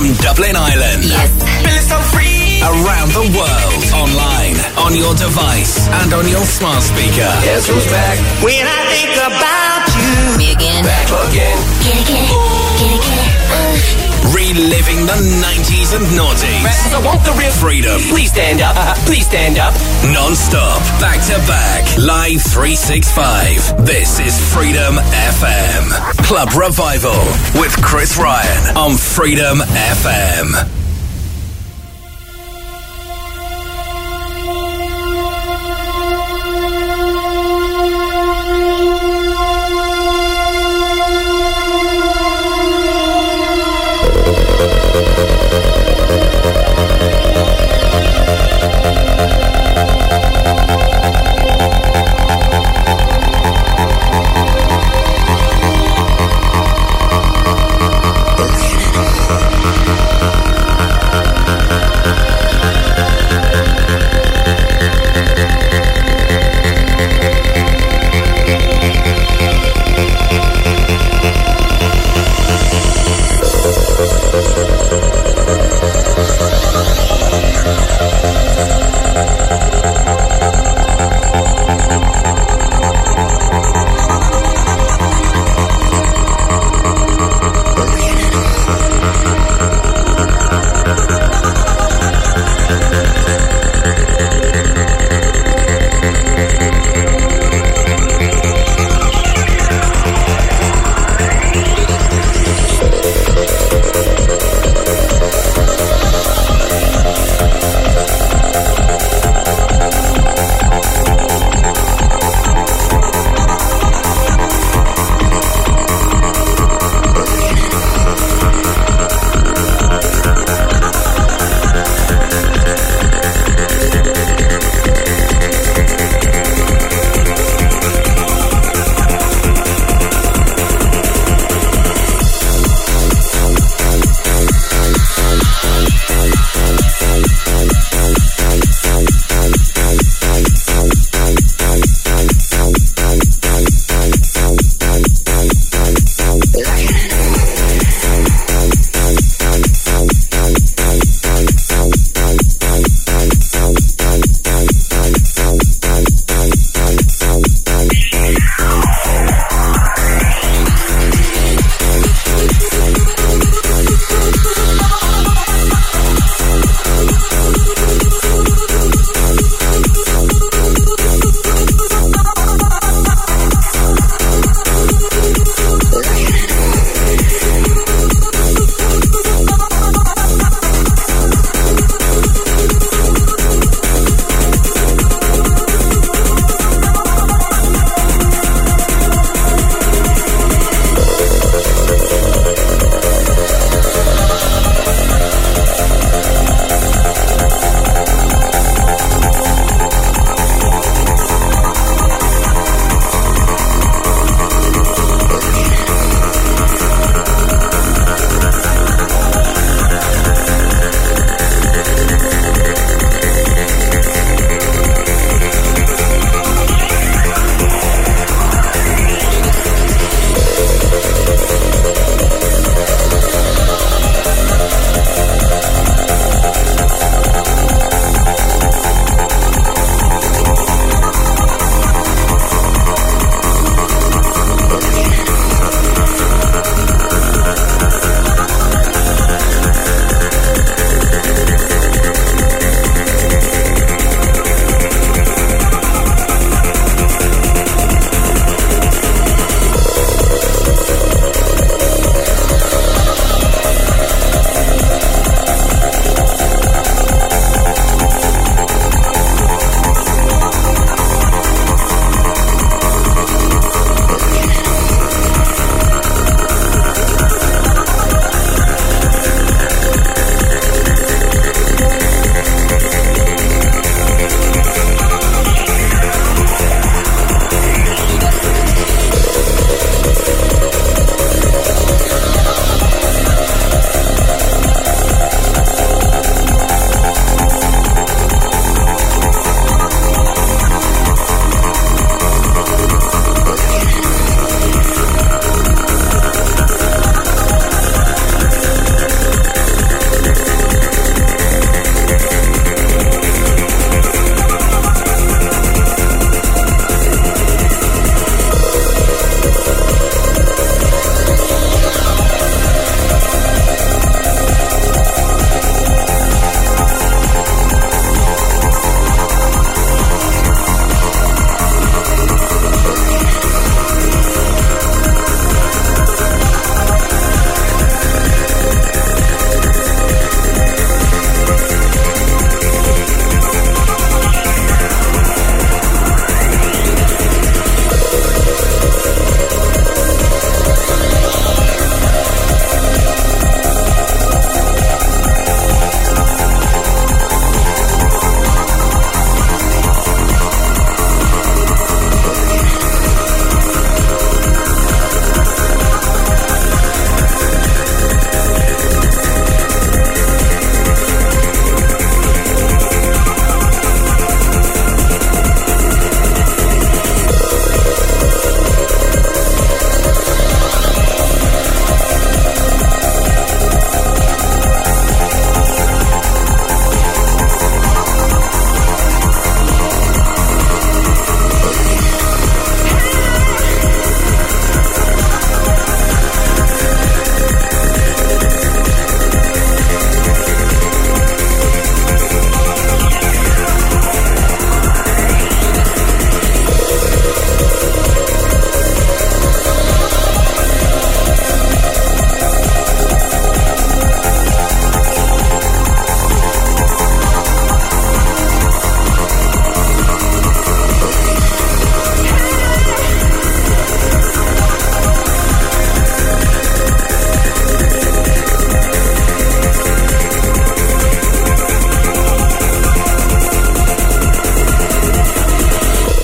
From Dublin Ireland. Yes. Feeling so free. Around the world. Online. On your device. And on your smart speaker. Guess who's back? When I think about you. Me again. Back again. Get it, get Reliving the 90s and noughties. Cause I want the real Freedom. Please stand up. Please stand up. Non-stop. Back to back. Live 365. This is Freedom FM. Club Revival. With Chris Ryan. On Freedom FM.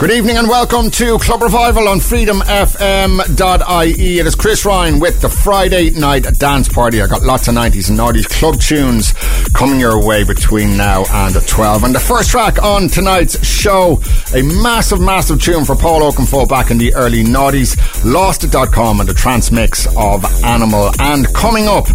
Good evening and welcome to Club Revival on freedomfm.ie. It is Chris Ryan with the Friday night dance party. I got lots of 90s and 90s club tunes coming your way between now and 12. And the first track on tonight's show, a massive, massive tune for Paul Oakenfold back in the early 90s, LostIt.com and the trance mix of Animal. And coming up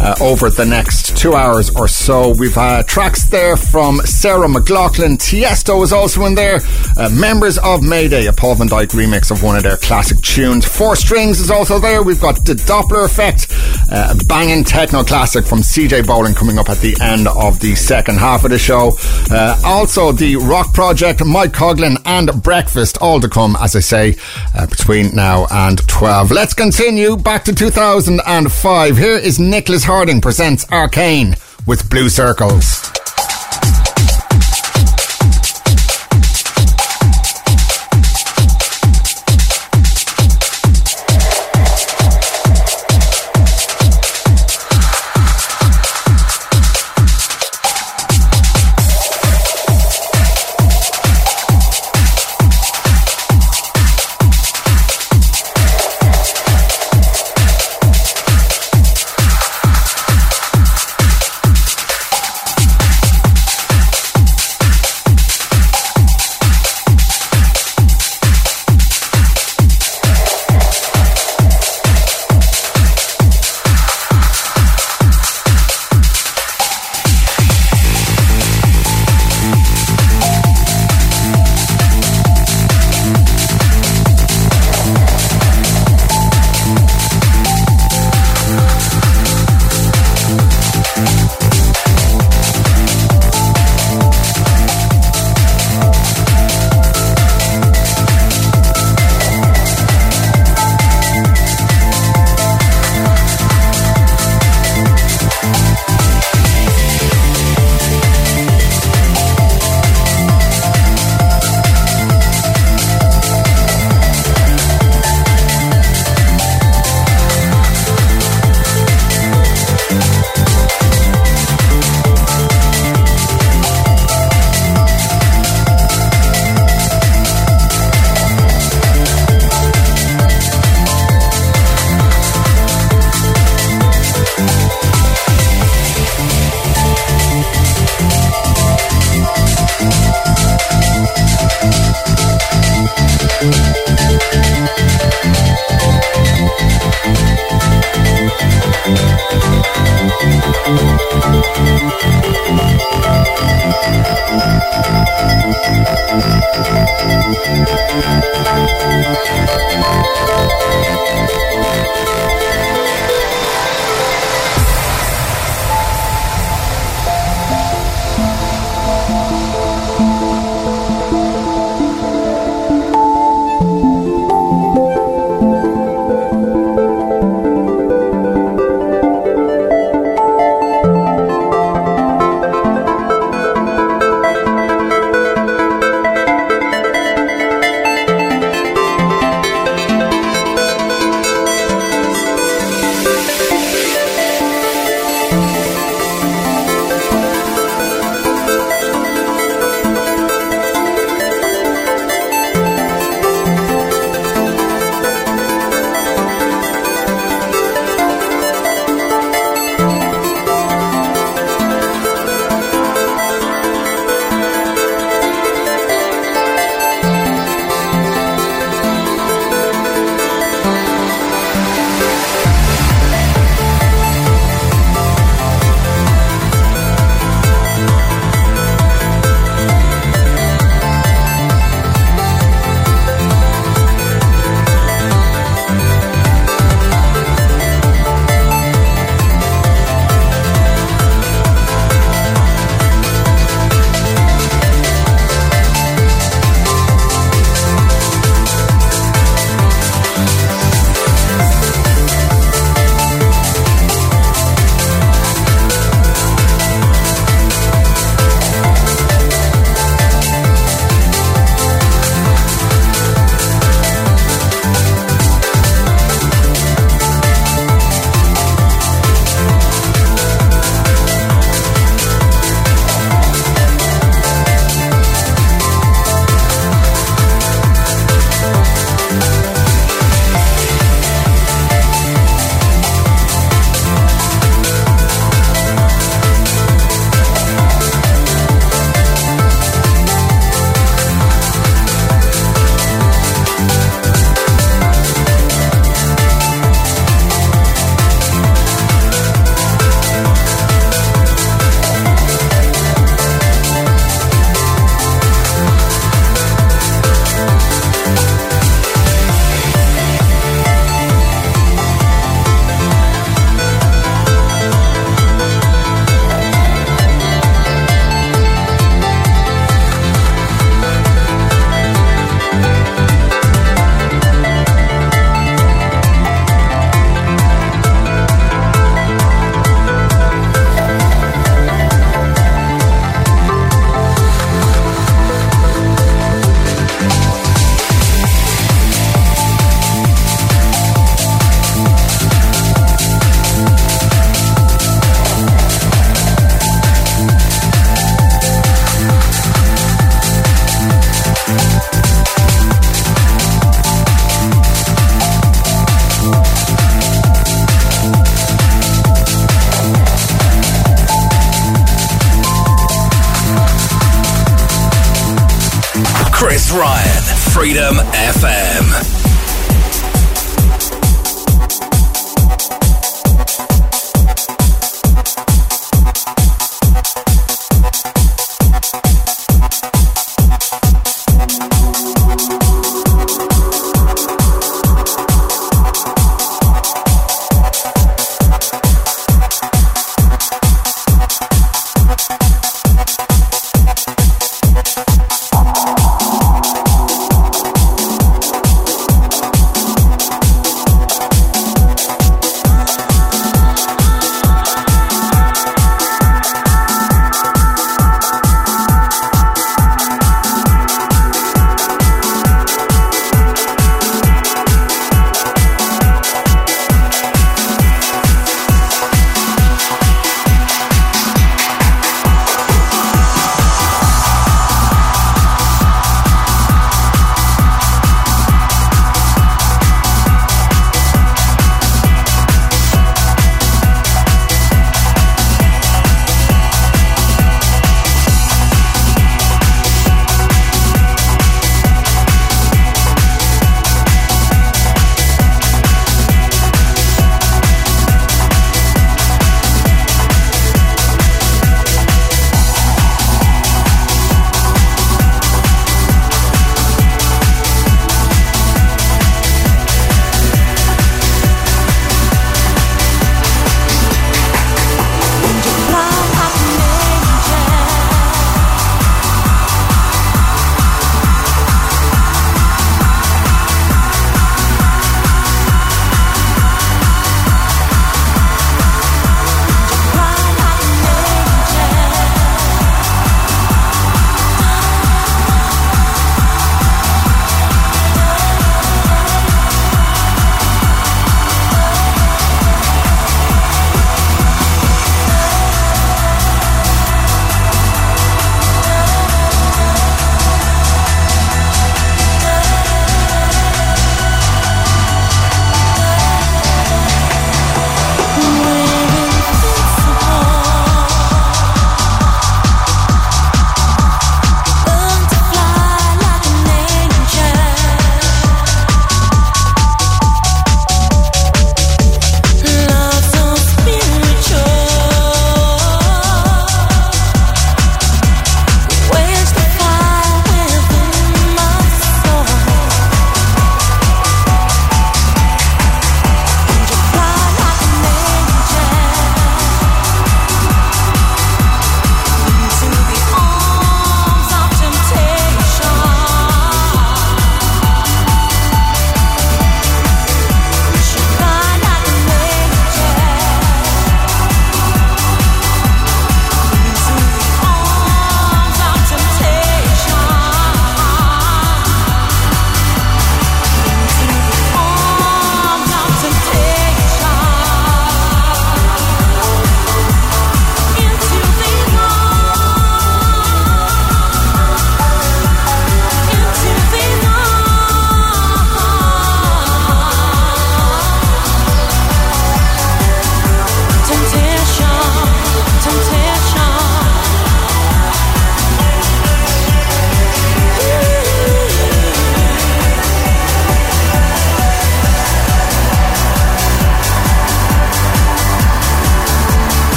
uh, over the next two hours or so, we've uh, tracks there from Sarah McLachlan. Tiesto is also in there. Uh, members of Mayday, a Paul Van Dyk remix of one of their classic tunes. Four Strings is also there. We've got the Doppler Effect, uh, a banging techno classic from CJ Bolland coming up at the end of the second half of the show. Uh, also, the Roc Project, Mike Koglin, and Breakfast, all to come, as I say, uh, between now and 12. Let's continue back to 2005. Here is Nicholas Harding presents Arcane with Blue Circles.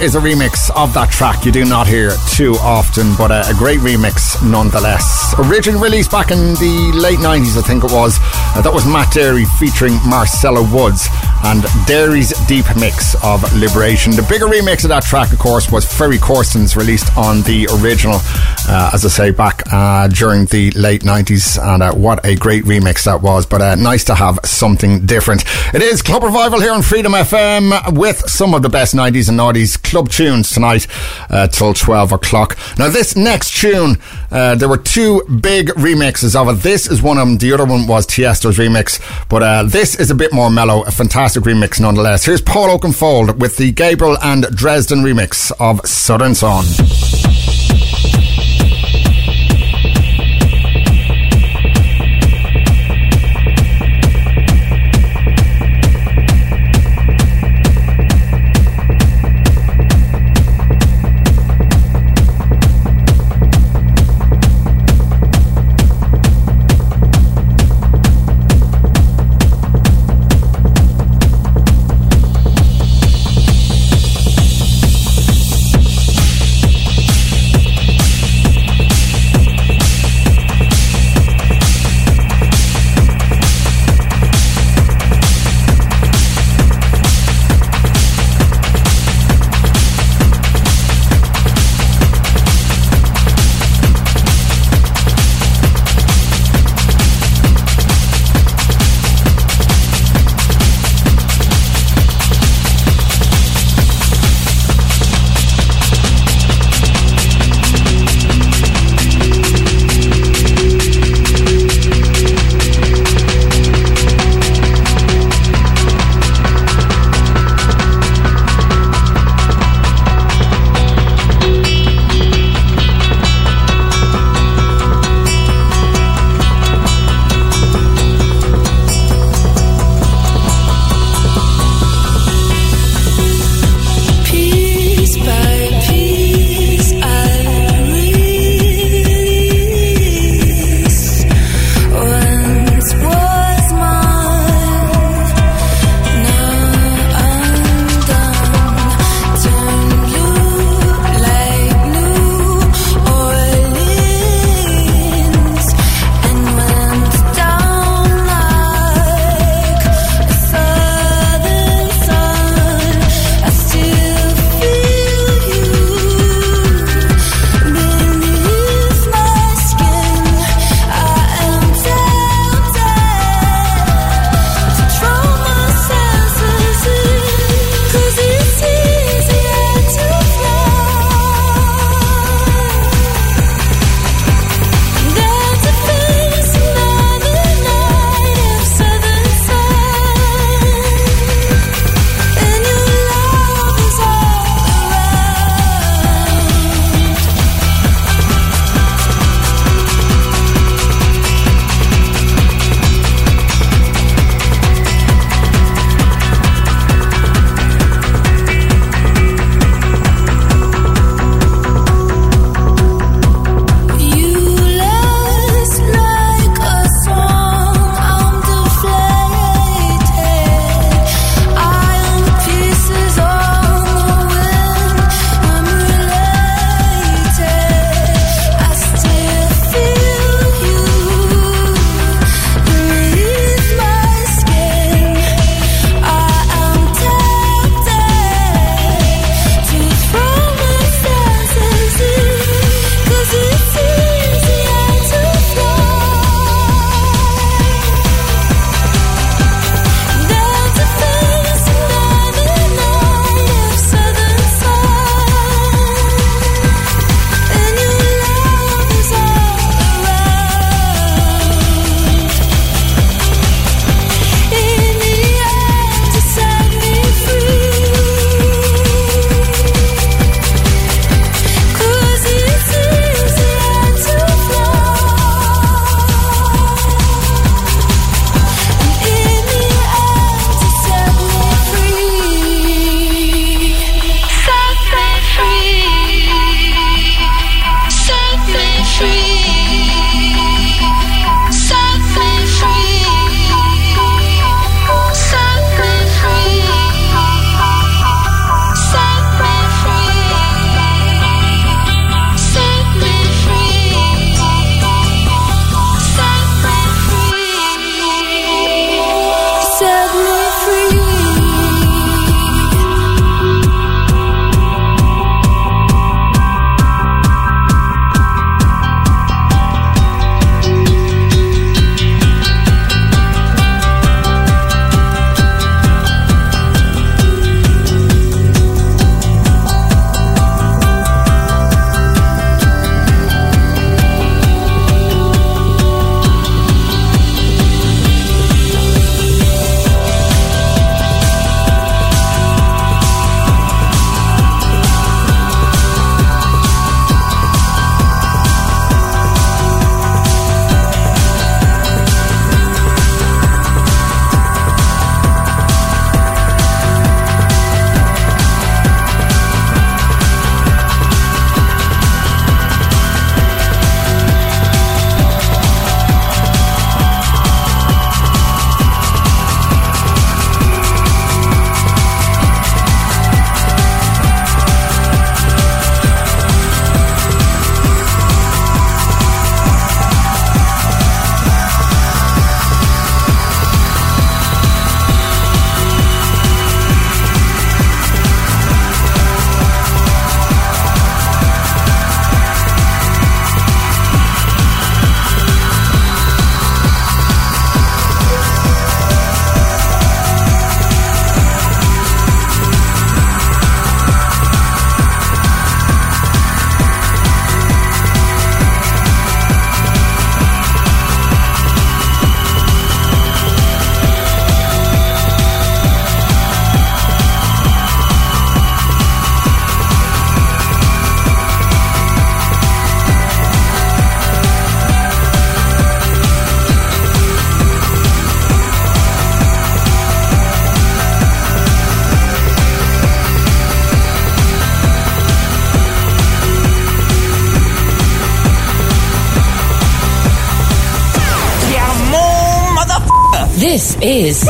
Is a remix of that track you do not hear too often, but a, a great remix nonetheless. Originally released back in the late 90s, I think it was. Uh, that was Matt Darey featuring Marcella Woods and Darey's deep mix of Liberation. The bigger remix of that track, of course, was Ferry Corsten's released on the original, uh, as I say, back uh, during the late 90s. And uh, what a great remix that was. But uh, nice to have something different. It is Club Revival here on Freedom FM with some of the best 90s and 90s club tunes tonight uh, till 12 o'clock. Now, this next tune, uh, there were two big remixes of it. This is one of them. The other one was Tiesto's remix. But this is a bit more mellow. A fantastic fantastic remix nonetheless. Here's Paul Oakenfold with the Gabriel and Dresden remix of Southern Sun. Is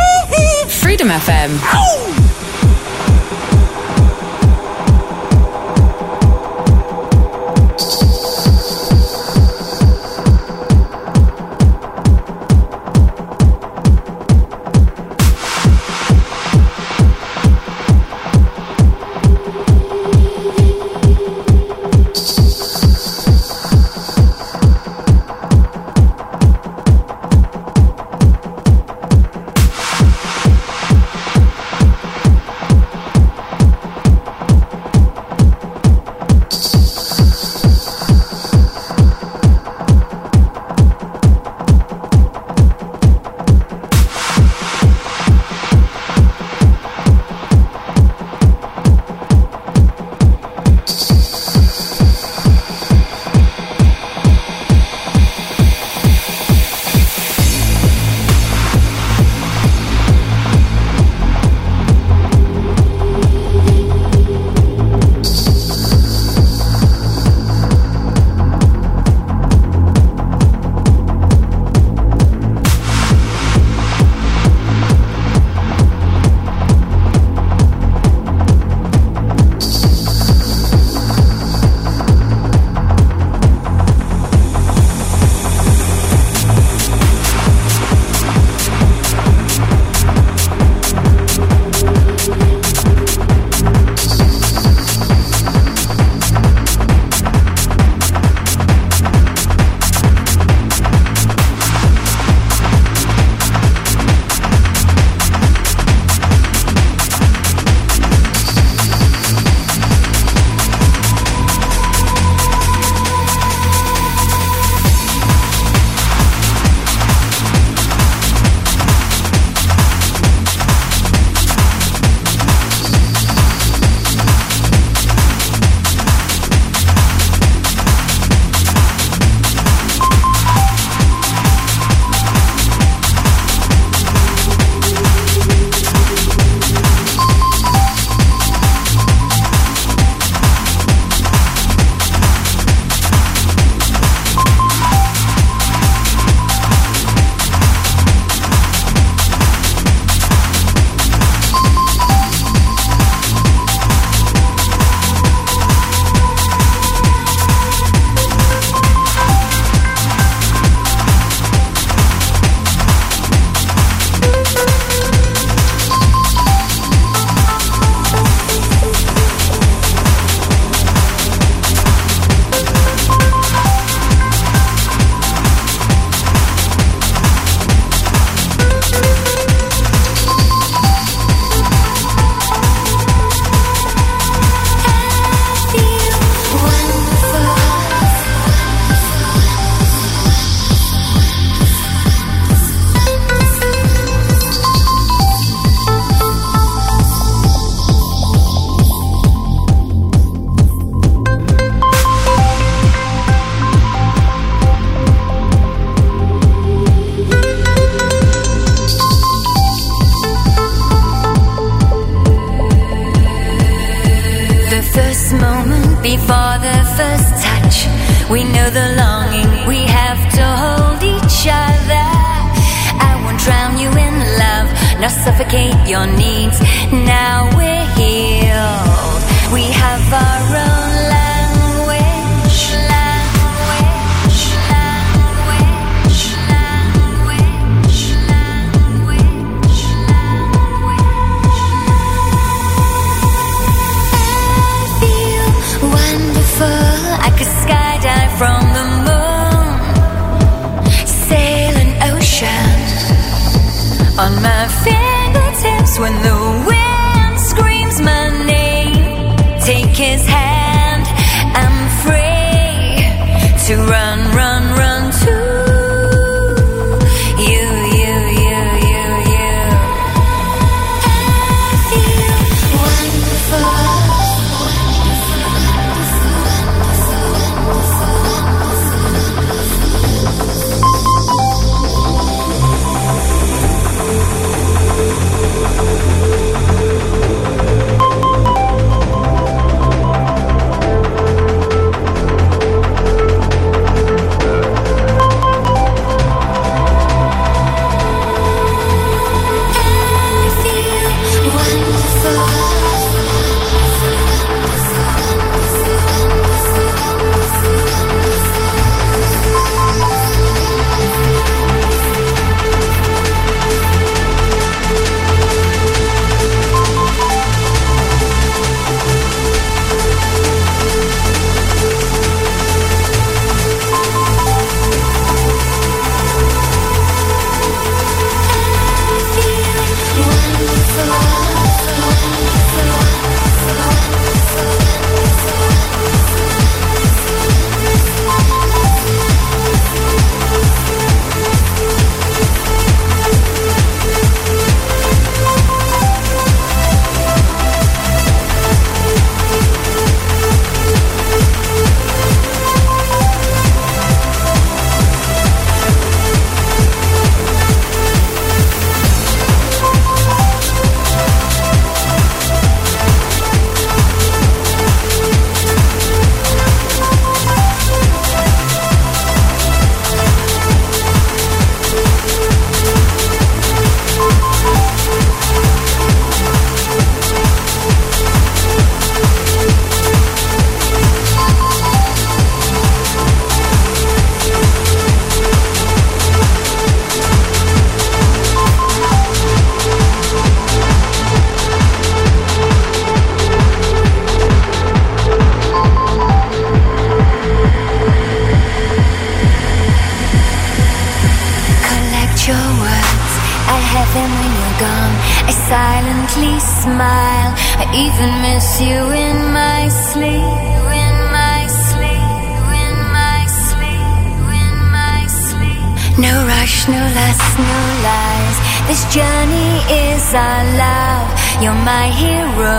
no lies. This journey is our love. You're my hero.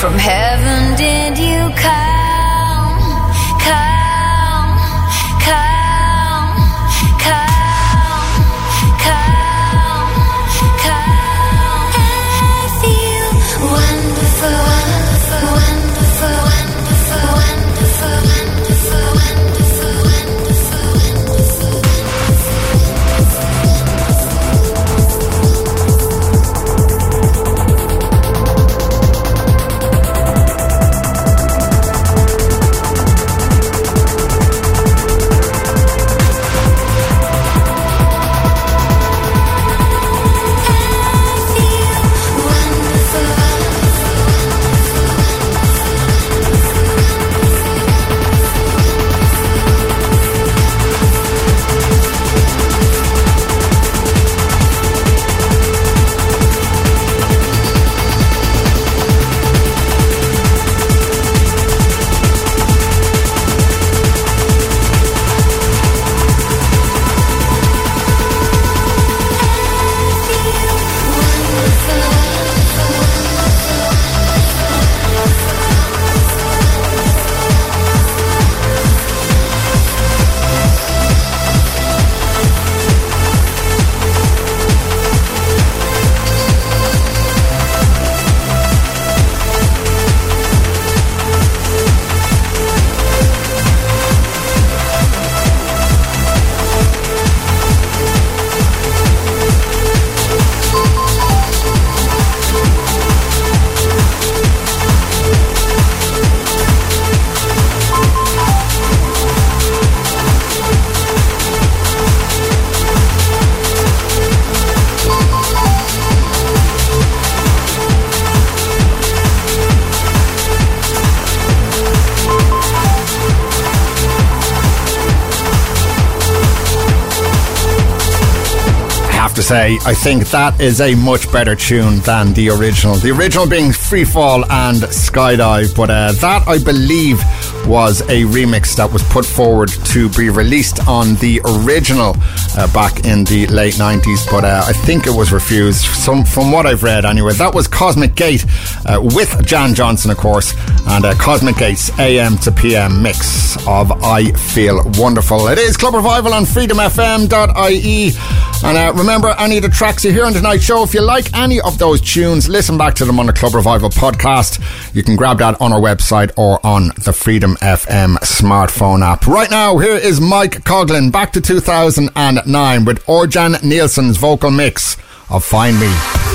From heaven did you come? Say, I think that is a much better tune than the original. The original being Free Fall and Skydive, but uh, that I believe was a remix that was put forward to be released on the original uh, back in the late 90s, but uh, I think it was refused. Some, from what I've read, anyway. That was Cosmic Gate uh, with Jan Johnston, of course, and uh, Cosmic Gate's AM to PM mix of I Feel Wonderful. It is Club Revival on freedomfm.ie. And uh, remember, any of the tracks you hear on tonight's show, if you like any of those tunes, listen back to them on the Club Revival podcast. You can grab that on our website or on the Freedom FM smartphone app. Right now, here is Mike Koglin back to 2009 with Orjan Nielsen's vocal mix of Find Me.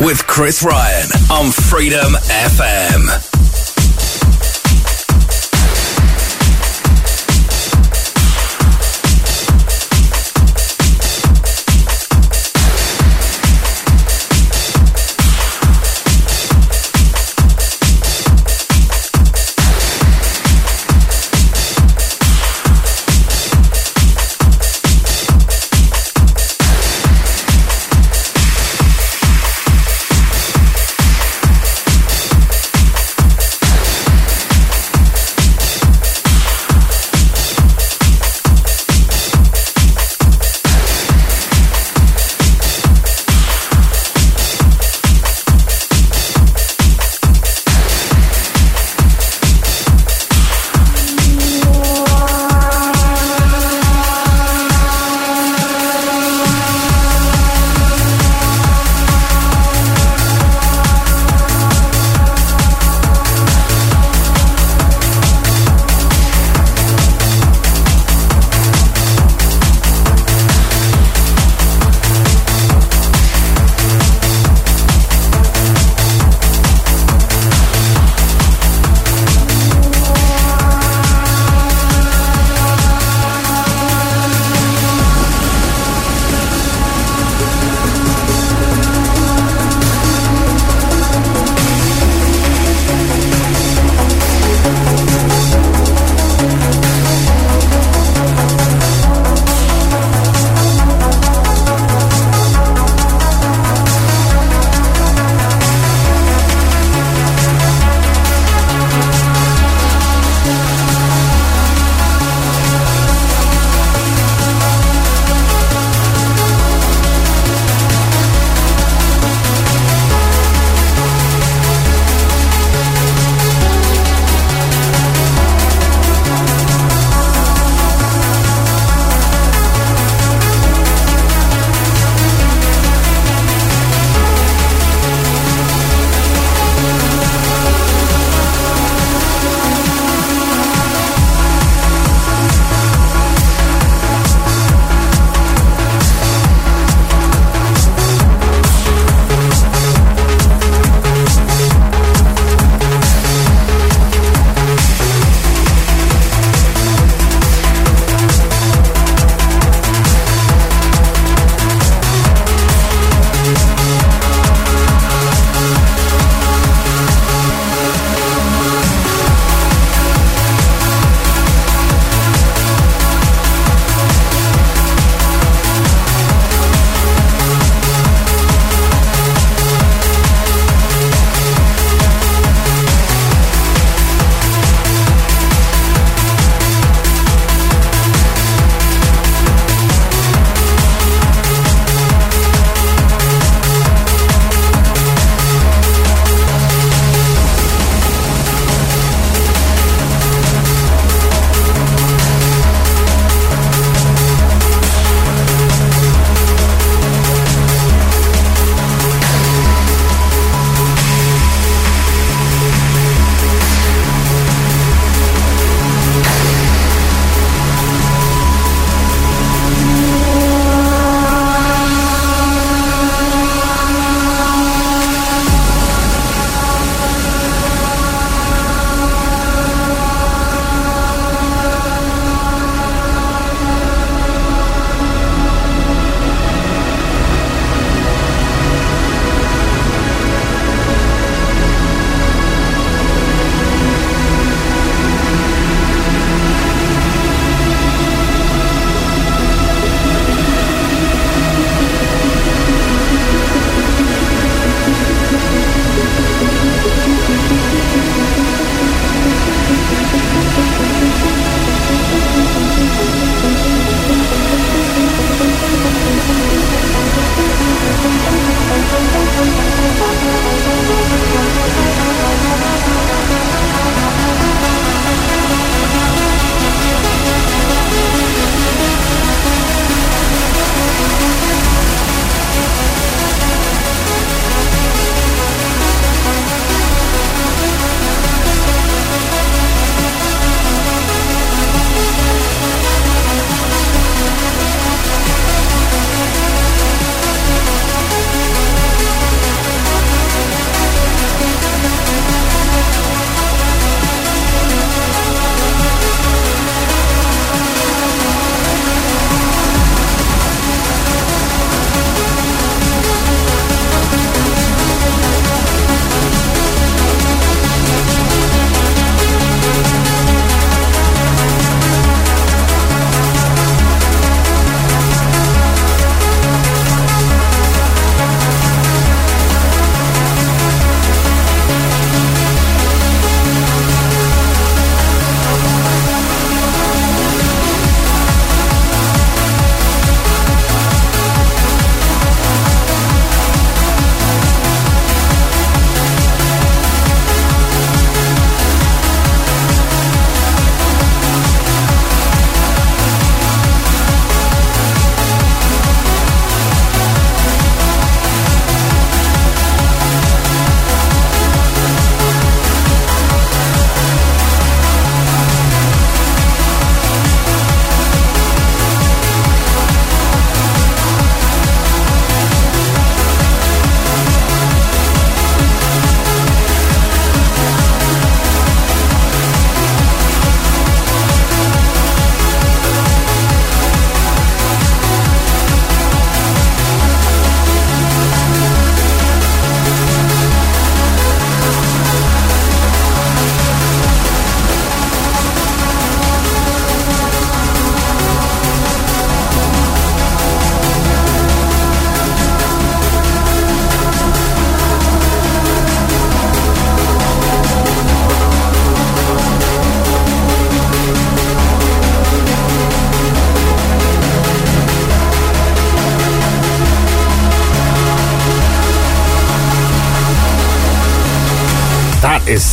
With Chris Ryan on Freedom FM.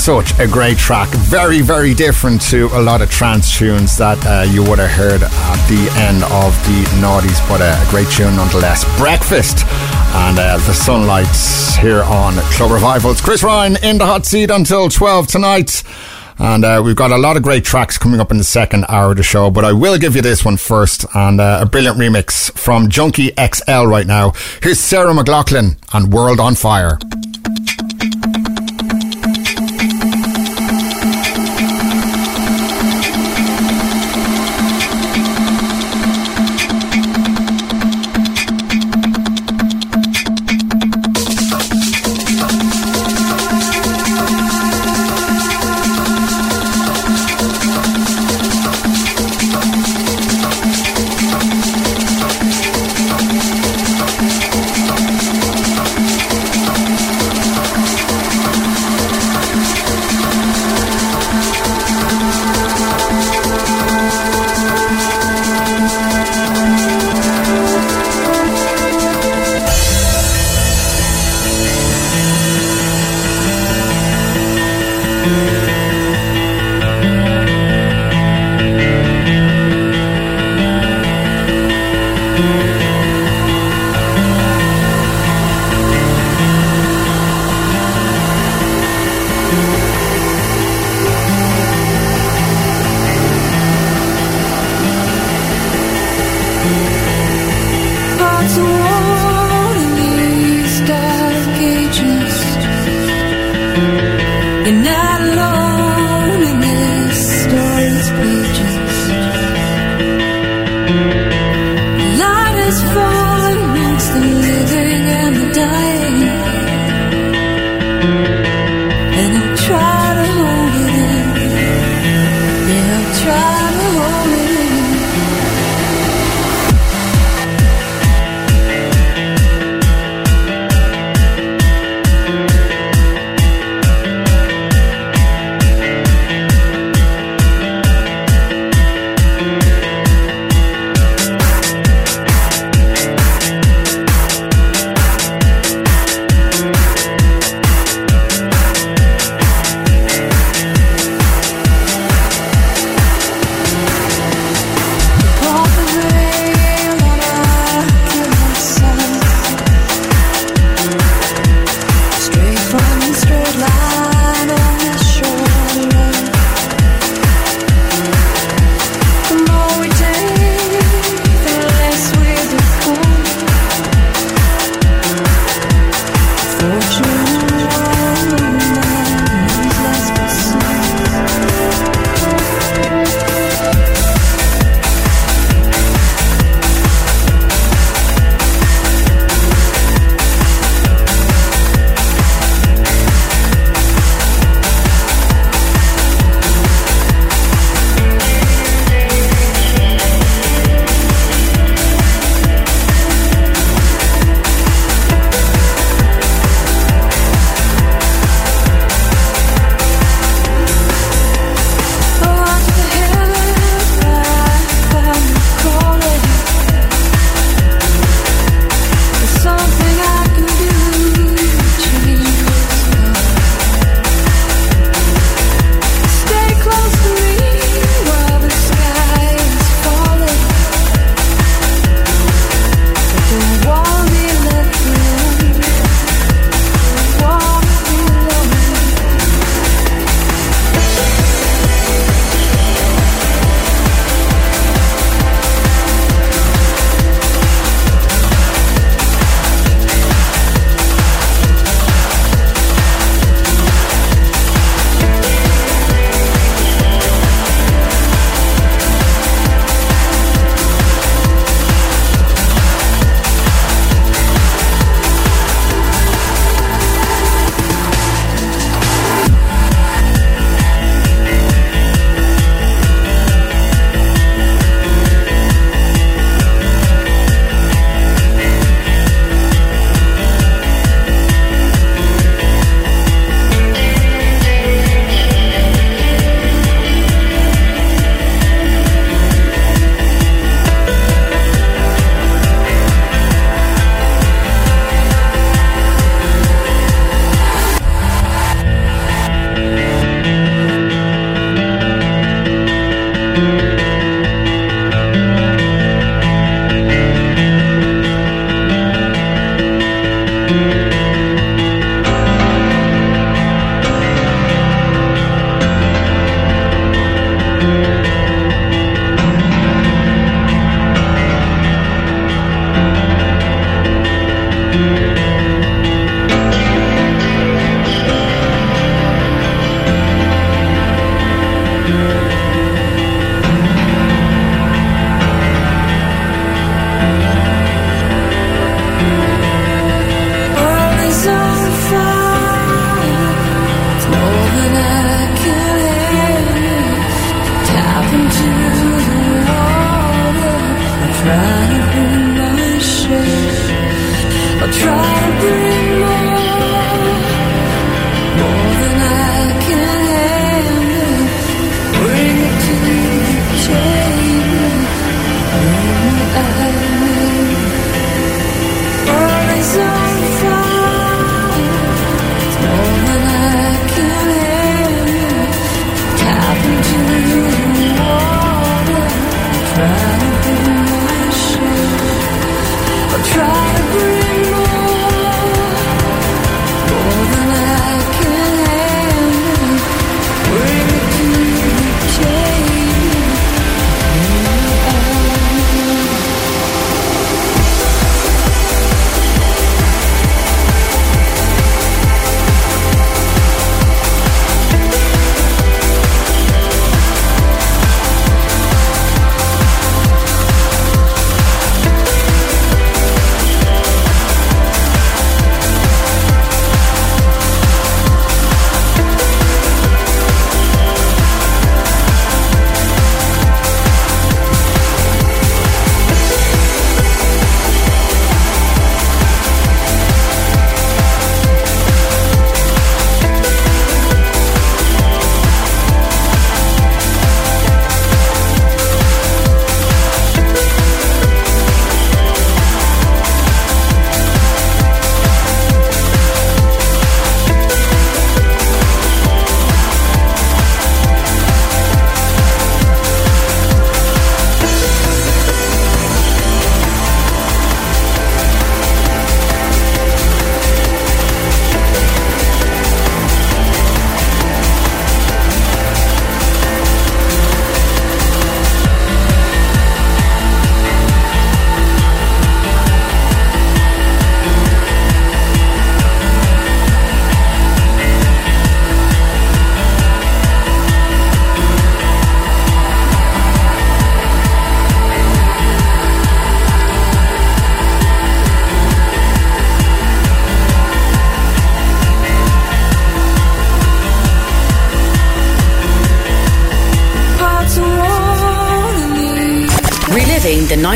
Such a great track. Very, very different to a lot of trance tunes that uh, you would have heard at the end of the noughties, but a great tune nonetheless. Breakfast and uh, the sunlights here on Club Revivals. Chris Ryan in the hot seat until 12 tonight. And uh, we've got a lot of great tracks coming up in the second hour of the show, but I will give you this one first and uh, a brilliant remix from Junkie XL right now. Here's Sarah McLachlan and World on Fire.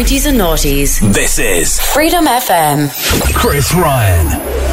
90s and noughties. This is Freedom FM. Chris Ryan.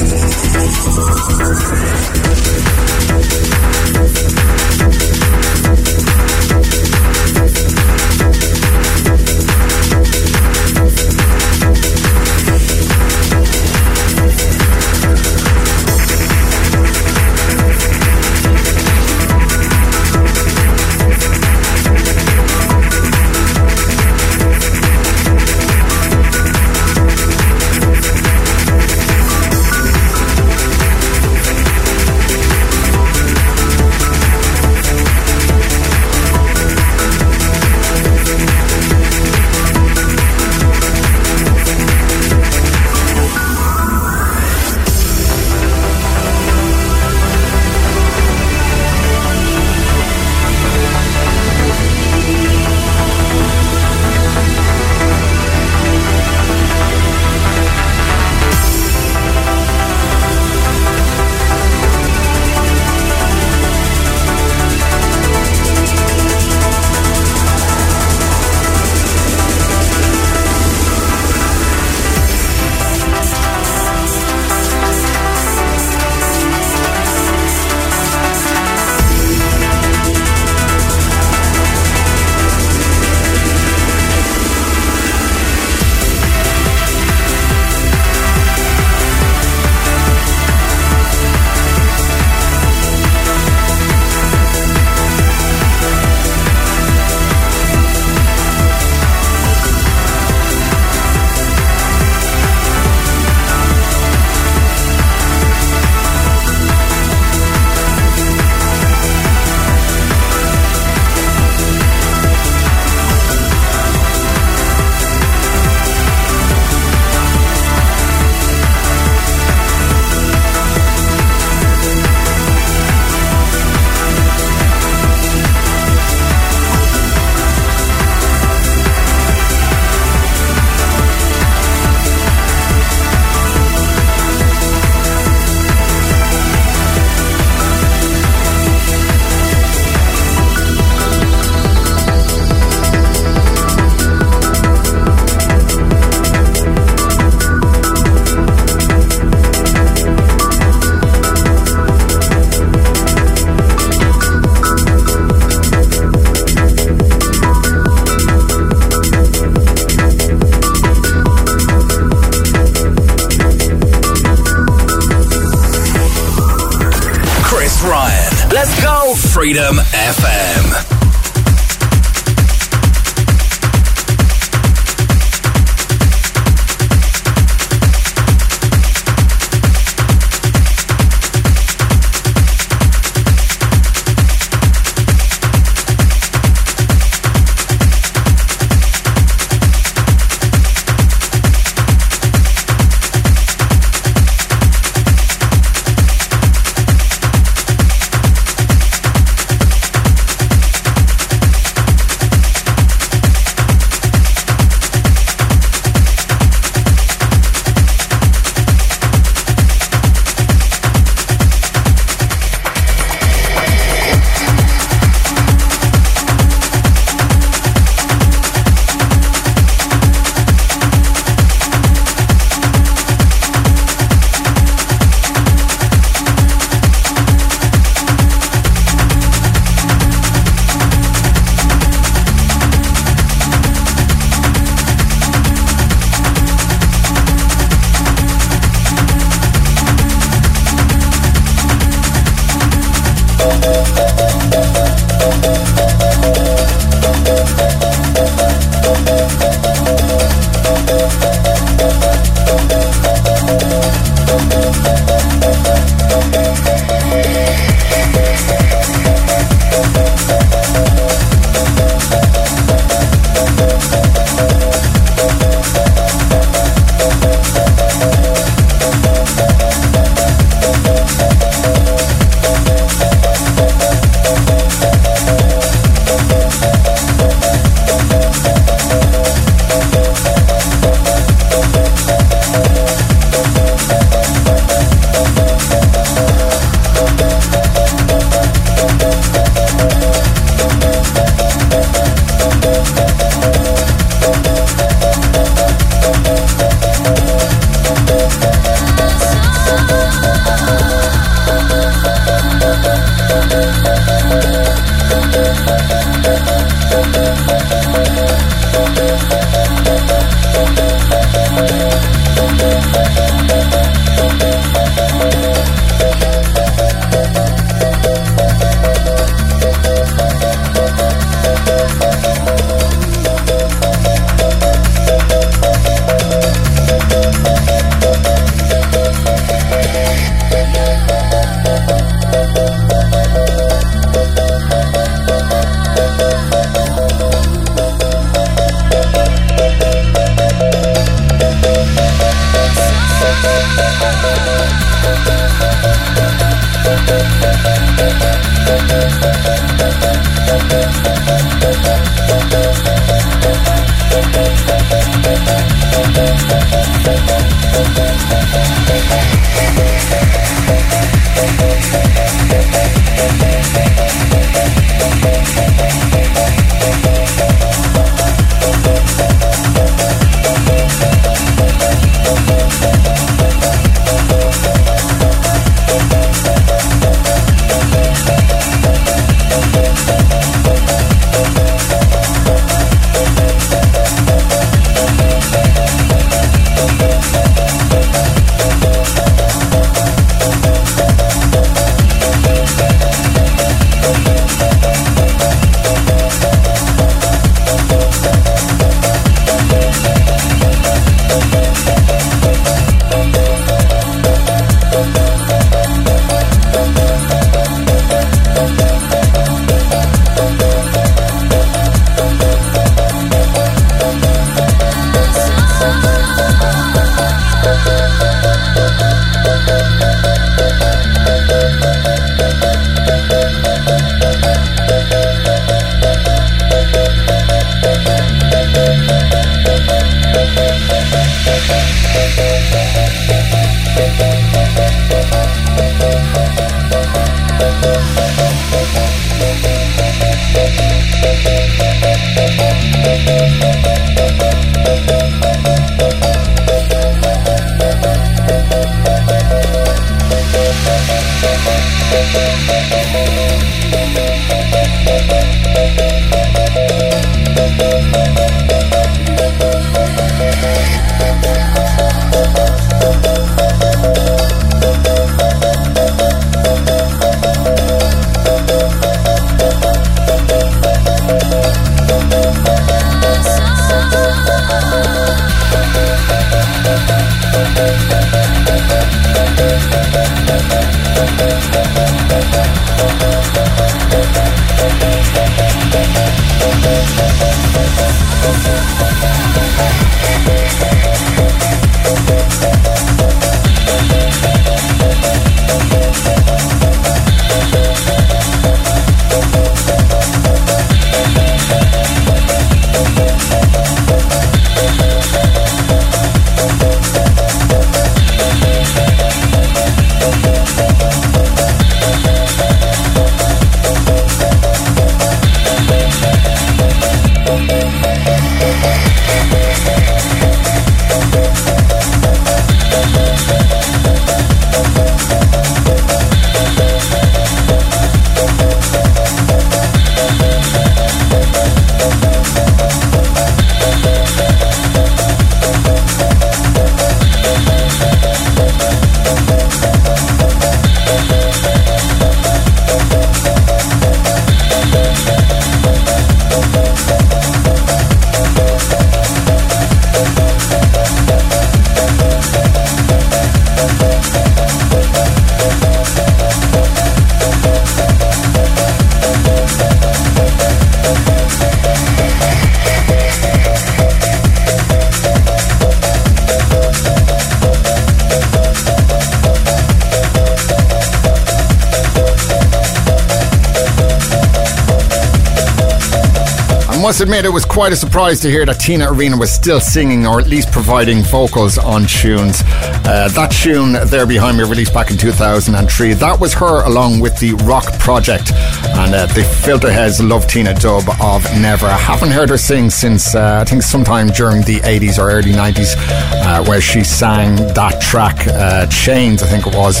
Quite a surprise to hear that Tina Arena was still singing or at least providing vocals on tunes. Uh, that tune there behind me, released back in 2003, that was her along with the Roc Project. And uh, the Filterheadz love Tina dub of Never. I haven't heard her sing since uh, I think sometime during the 80s or early 90s, uh, where she sang that track, uh, Chains, I think it was.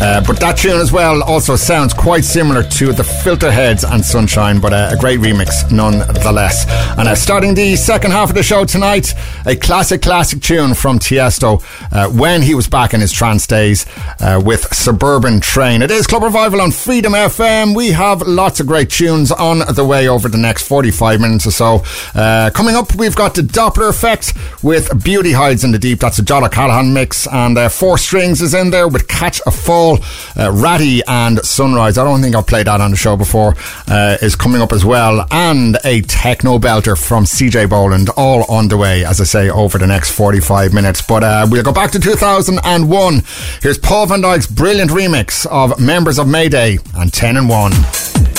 Uh, but that tune as well also sounds quite similar to the Filterheadz and Sunshine, but uh, a great remix nonetheless. And starting the second half of the show tonight, a classic, classic tune from Tiesto when he was back in his trance days uh, with Suburban Train. It is Club Revival on Freedom FM. We have lots of great tunes on the way over the next 45 minutes or so. Uh, coming up, we've got the Doppler Effect with Beauty Hides in the Deep. That's a John O'Callaghan mix. And uh, Four Strings is in there with Catch a Fall, uh, Ratty and Sunrise. I don't think I've played that on the show before. Uh, is coming up as well. And a techno belter from CJ Bolland, all on the way, as I say, over the next 45 minutes. But uh, we'll go back to 2001. Here's Paul van Dyk's brilliant remix of Members of Mayday and 10 and 1.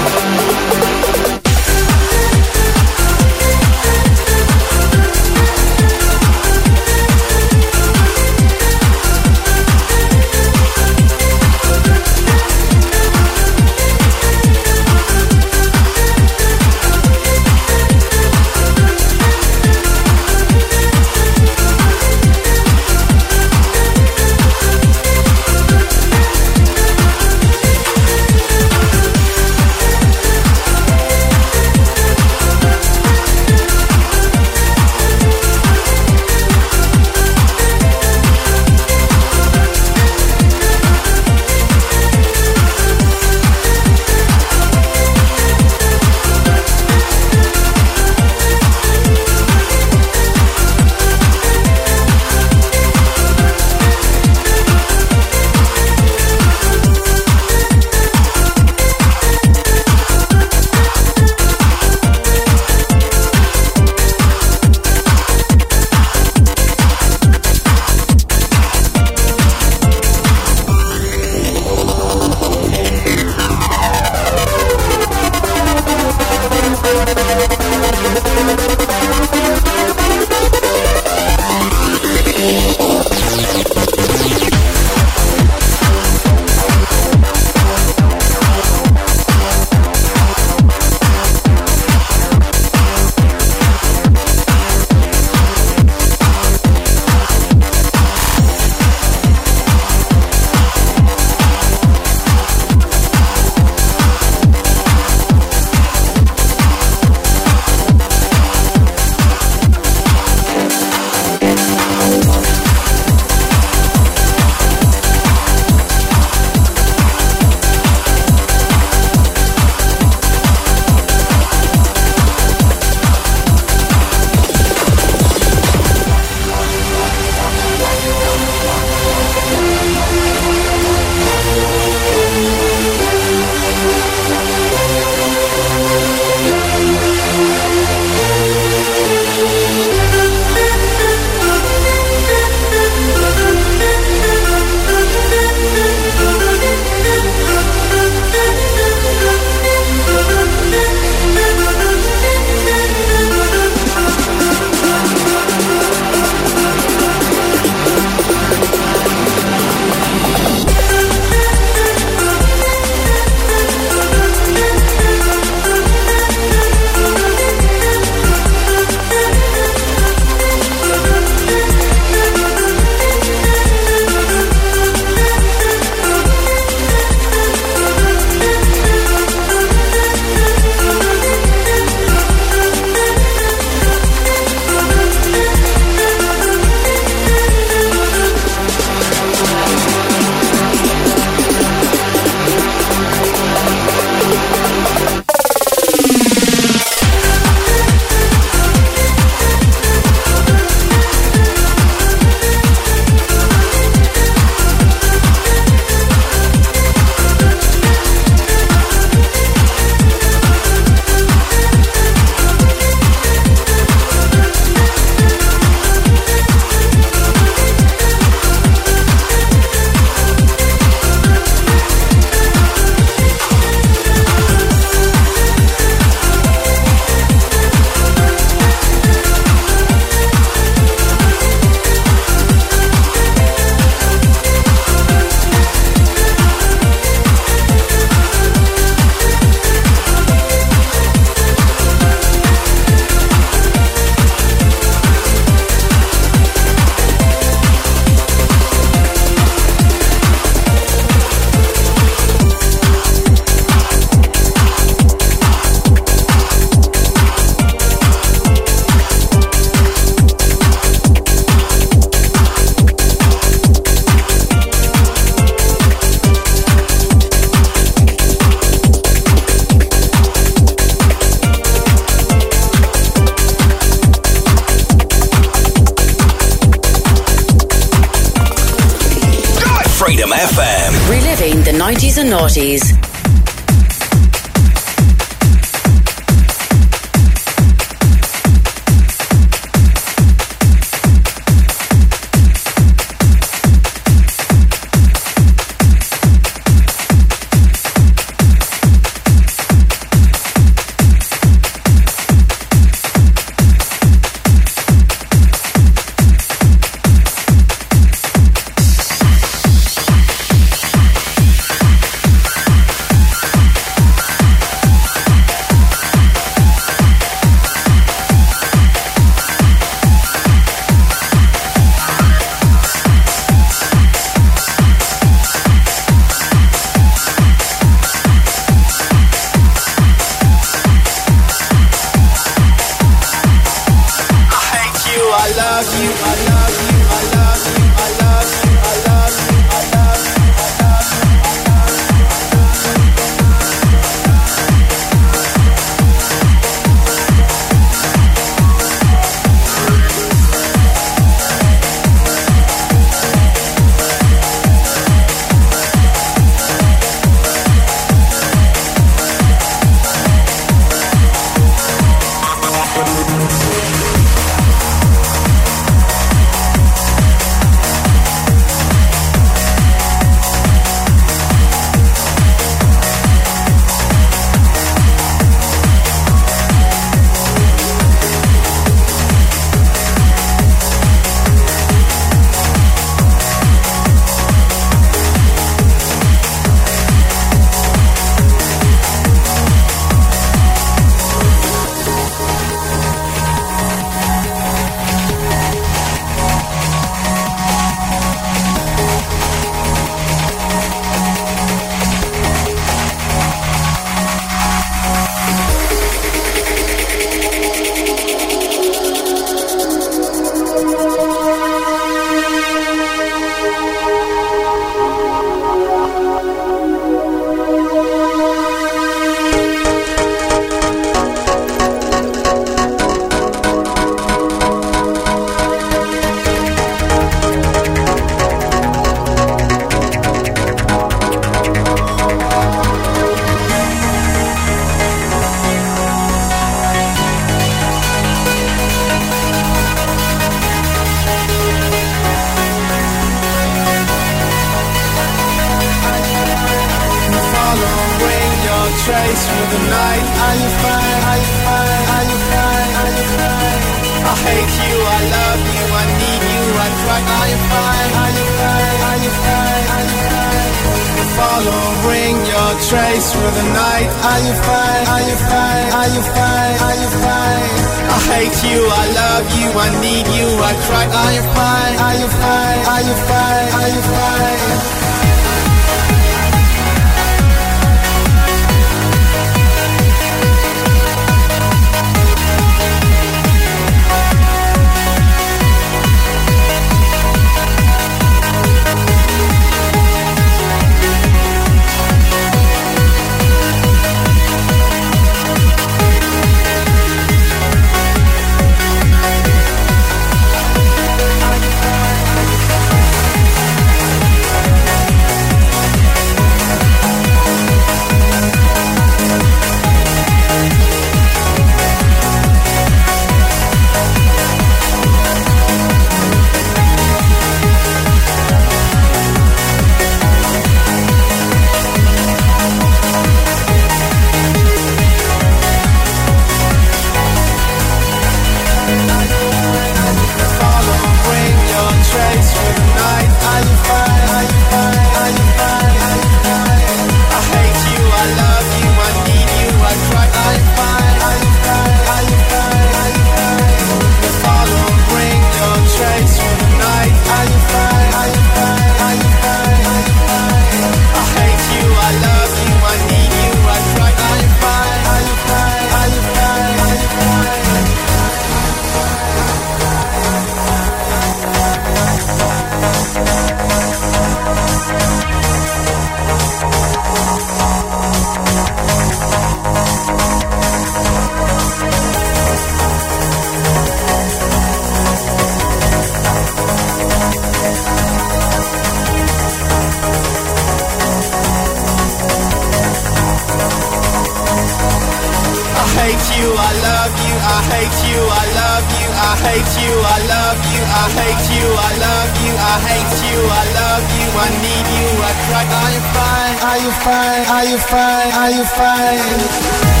Hate you, I love you, I hate you, I love you, I hate you, I love you, I hate you, I love you, I hate you, I love you, I need you, I cry. Are you fine? Are you fine? Are you fine? Are you fine?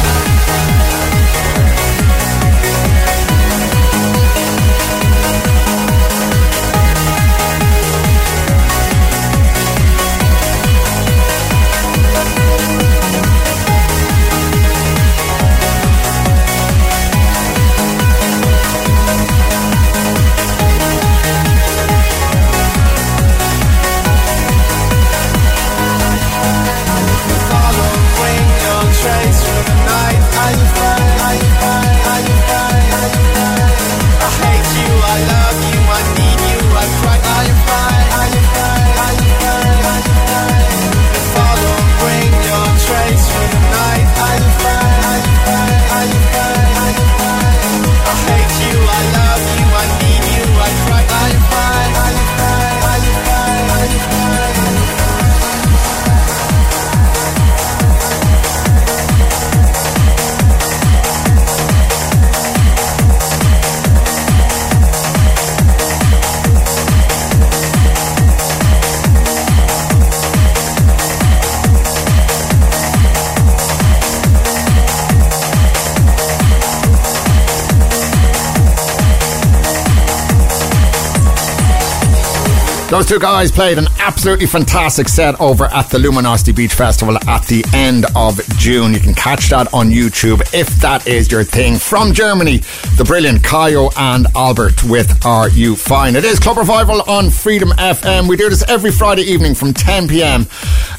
Those two guys played an absolutely fantastic set over at the Luminosity Beach Festival at the end of June. You can catch that on YouTube if that is your thing. From Germany, the brilliant Kayo and Albert with Are You Fine? It is Club Revival on Freedom FM. We do this every Friday evening from 10 pm,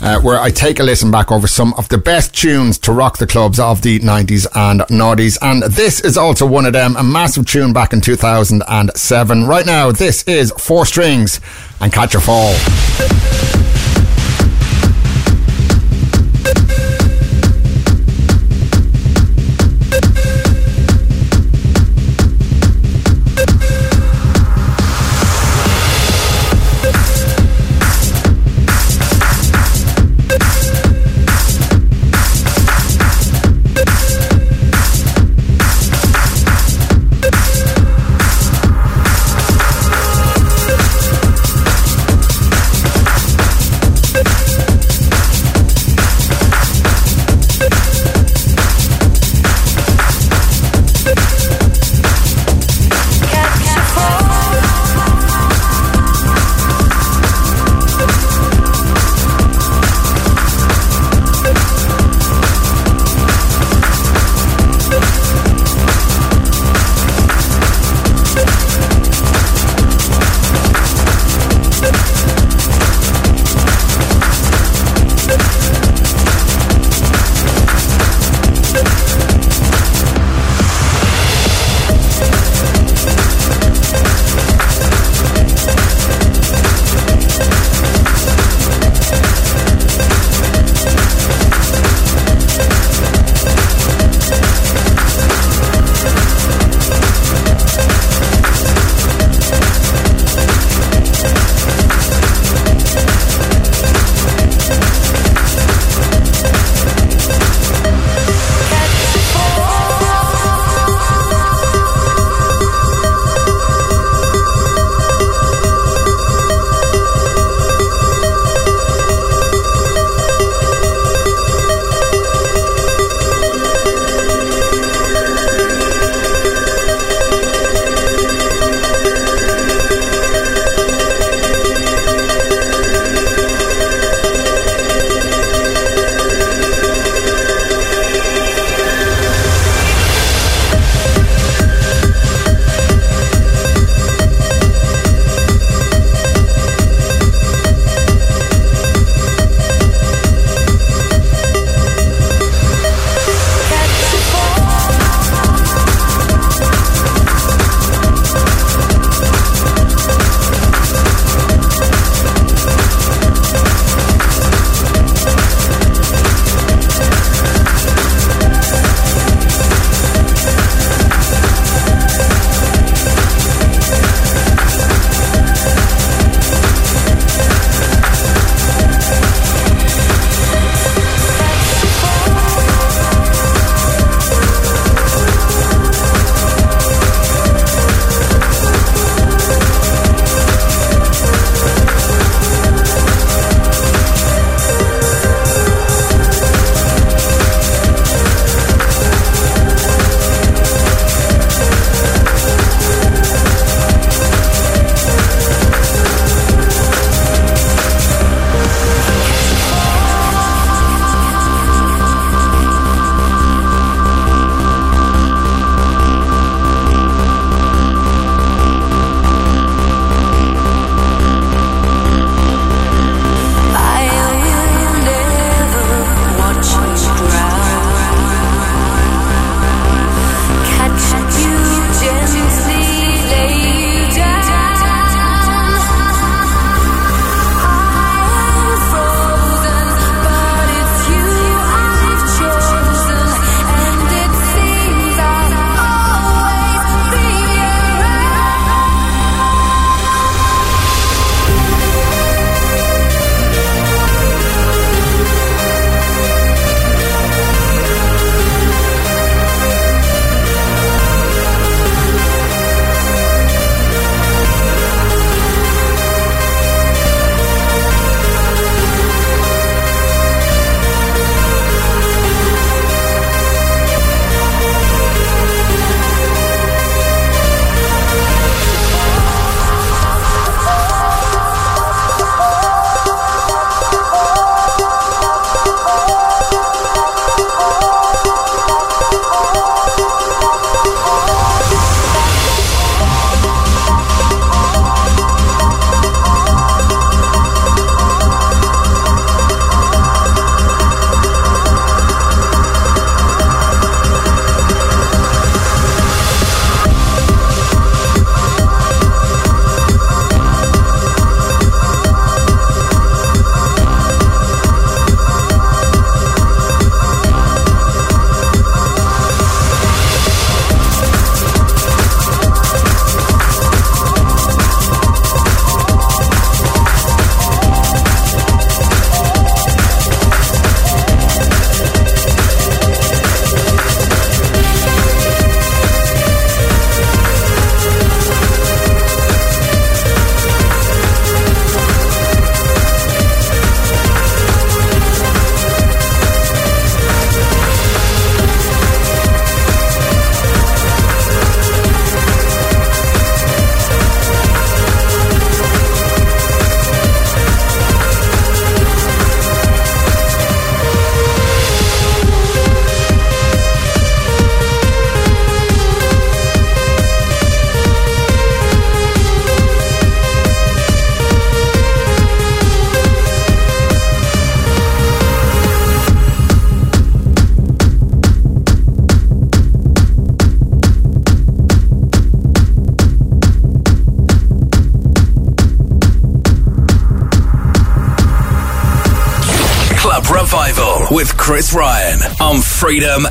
uh, where I take a listen back over some of the best tunes to rock the clubs of the 90s and noughties. And this is also one of them, a massive tune back in 2007. Right now, this is Four Strings and Catch a Fall. Chris Ryan on Freedom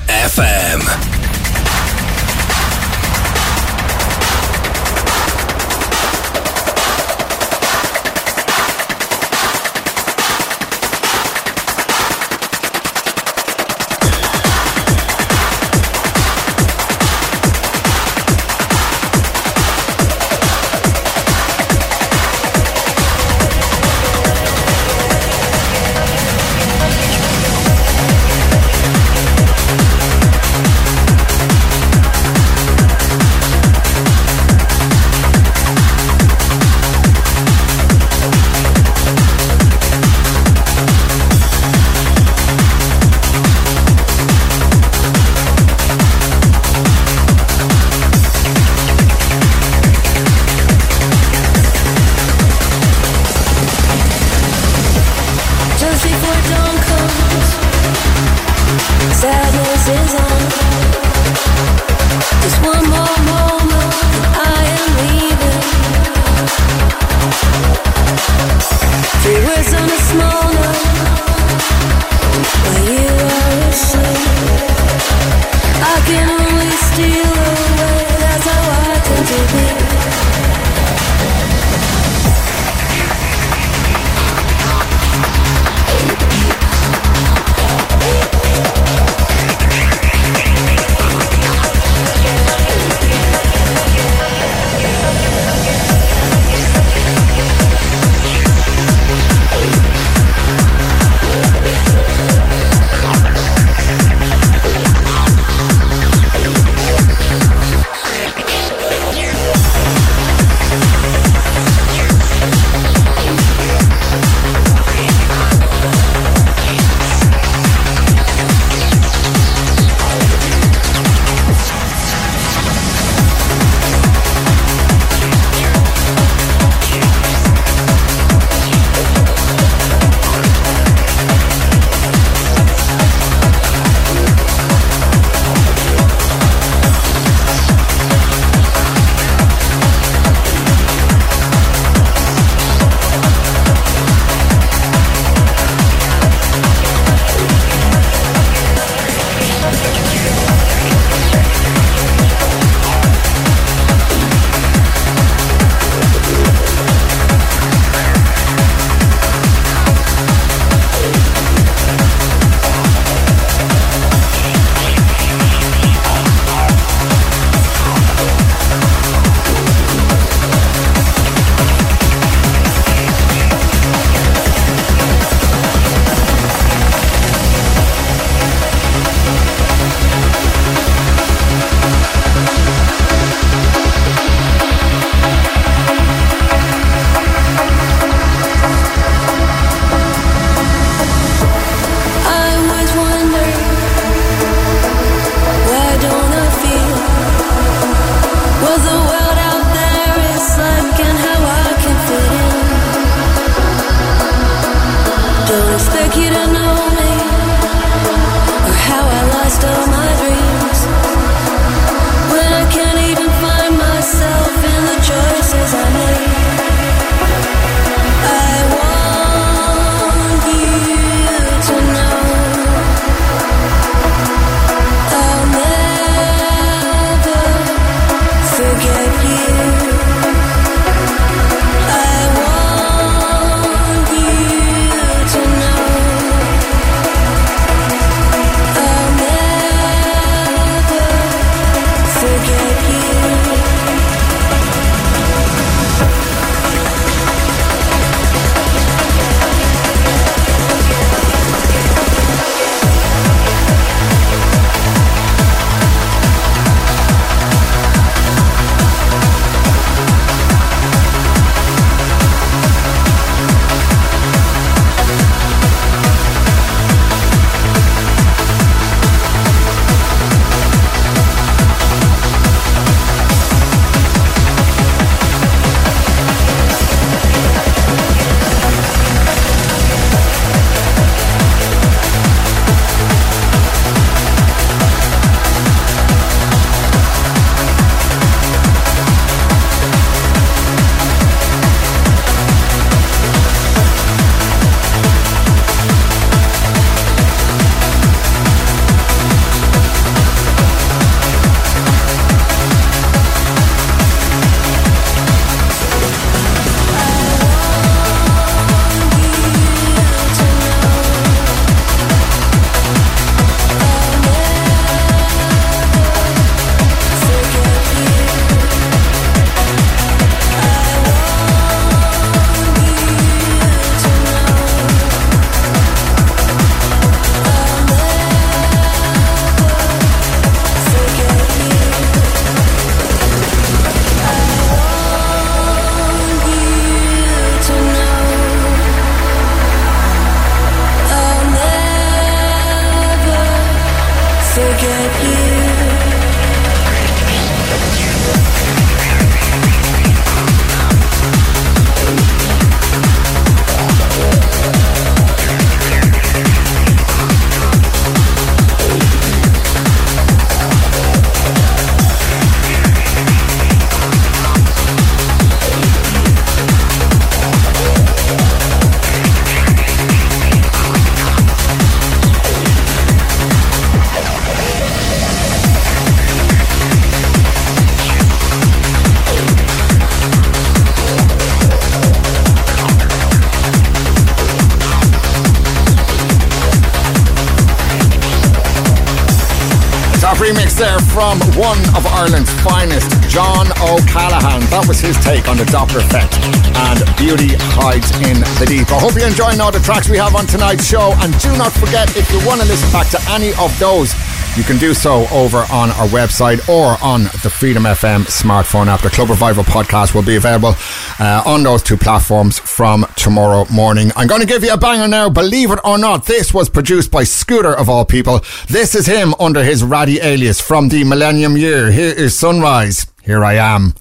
remix there from one of Ireland's finest, John O'Callaghan. That was his take on the Doppler effect and Beauty Hides in the Deep. I hope you're enjoying all the tracks we have on tonight's show. And do not forget, if you want to listen back to any of those, you can do so over on our website or on the Freedom FM smartphone app. The Club Revival podcast will be available uh, on those two platforms from tomorrow morning. I'm going to give you a banger now. Believe it or not, this was produced by Scooter of all people. This is him under his Ratty alias from the Millennium Year. Here is Sunrise. Here I am.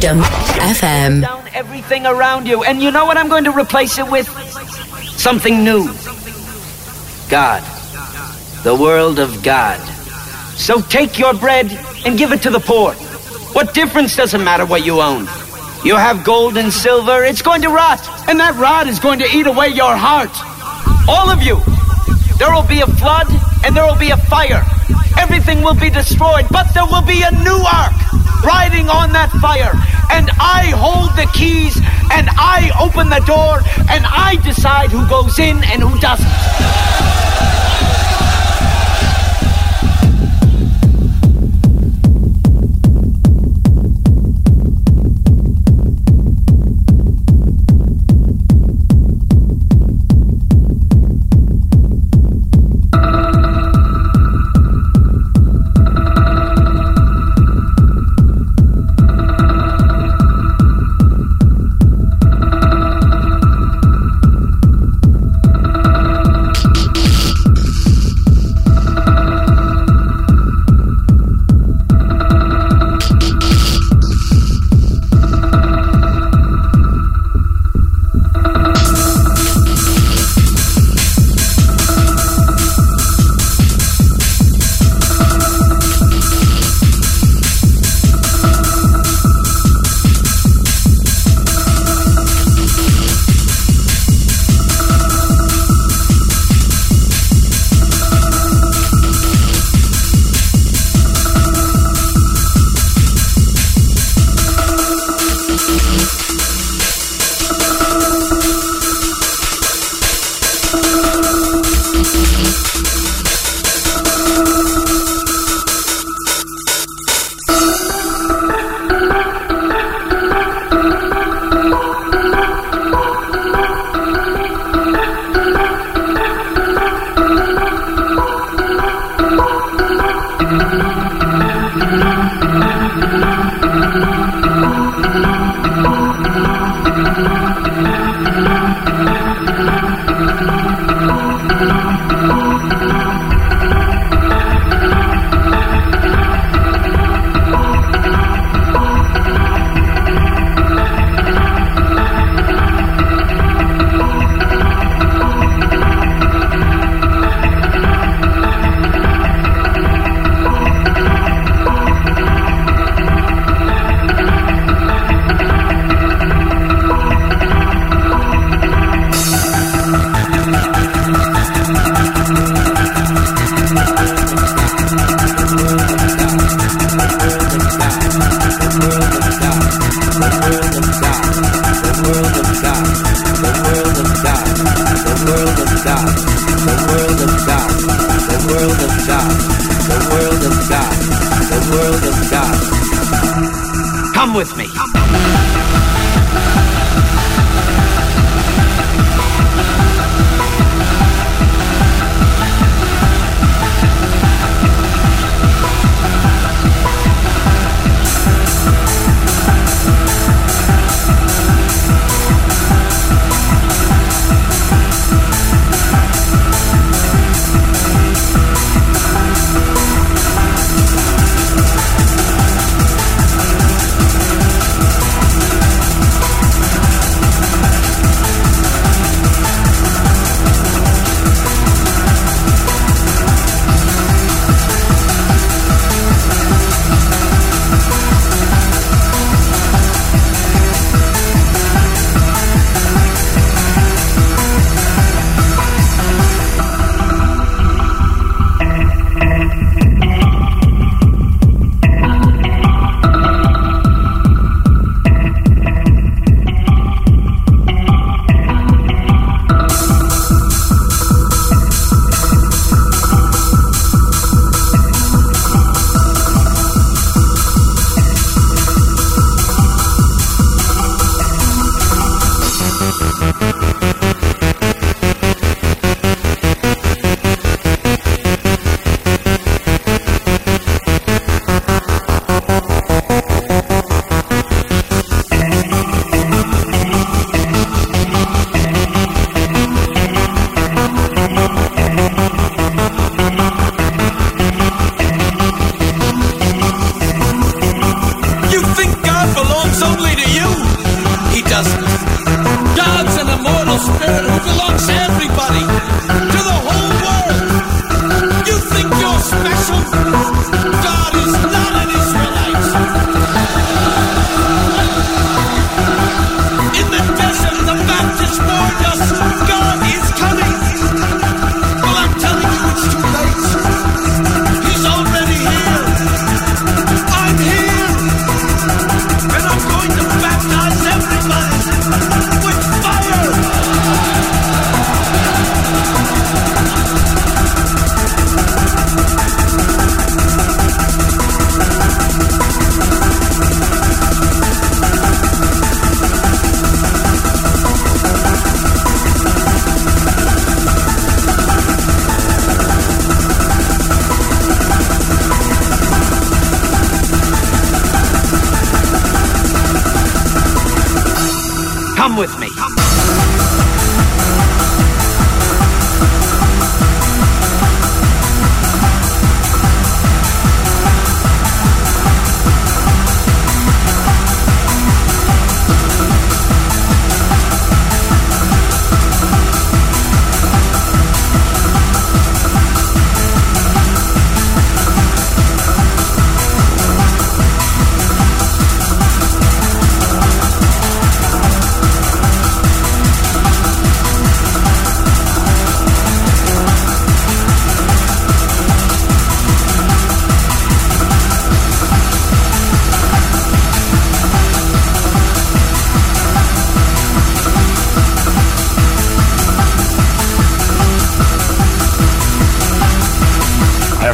Freedom FM. down everything around you. And you know what I'm going to replace it with? Something new. God. The world of God. So take your bread and give it to the poor. What difference does it matter what you own? You have gold and silver, it's going to rot. And that rot is going to eat away your heart. All of you. There will be a flood and there will be a fire. Everything will be destroyed, but there will be a new ark riding on that fire. And I hold the keys and I open the door and I decide who goes in and who doesn't.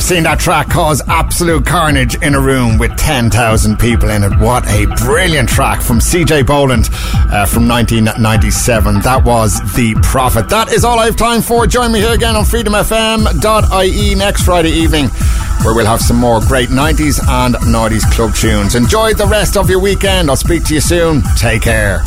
Seen that track cause absolute carnage in a room with 10,000 people in it. What a brilliant track from CJ Bolland uh, from 1997. That was The Prophet. That is all I have time for. Join me here again on freedomfm.ie next Friday evening where we'll have some more great 90s and 90s club tunes. Enjoy the rest of your weekend. I'll speak to you soon. Take care.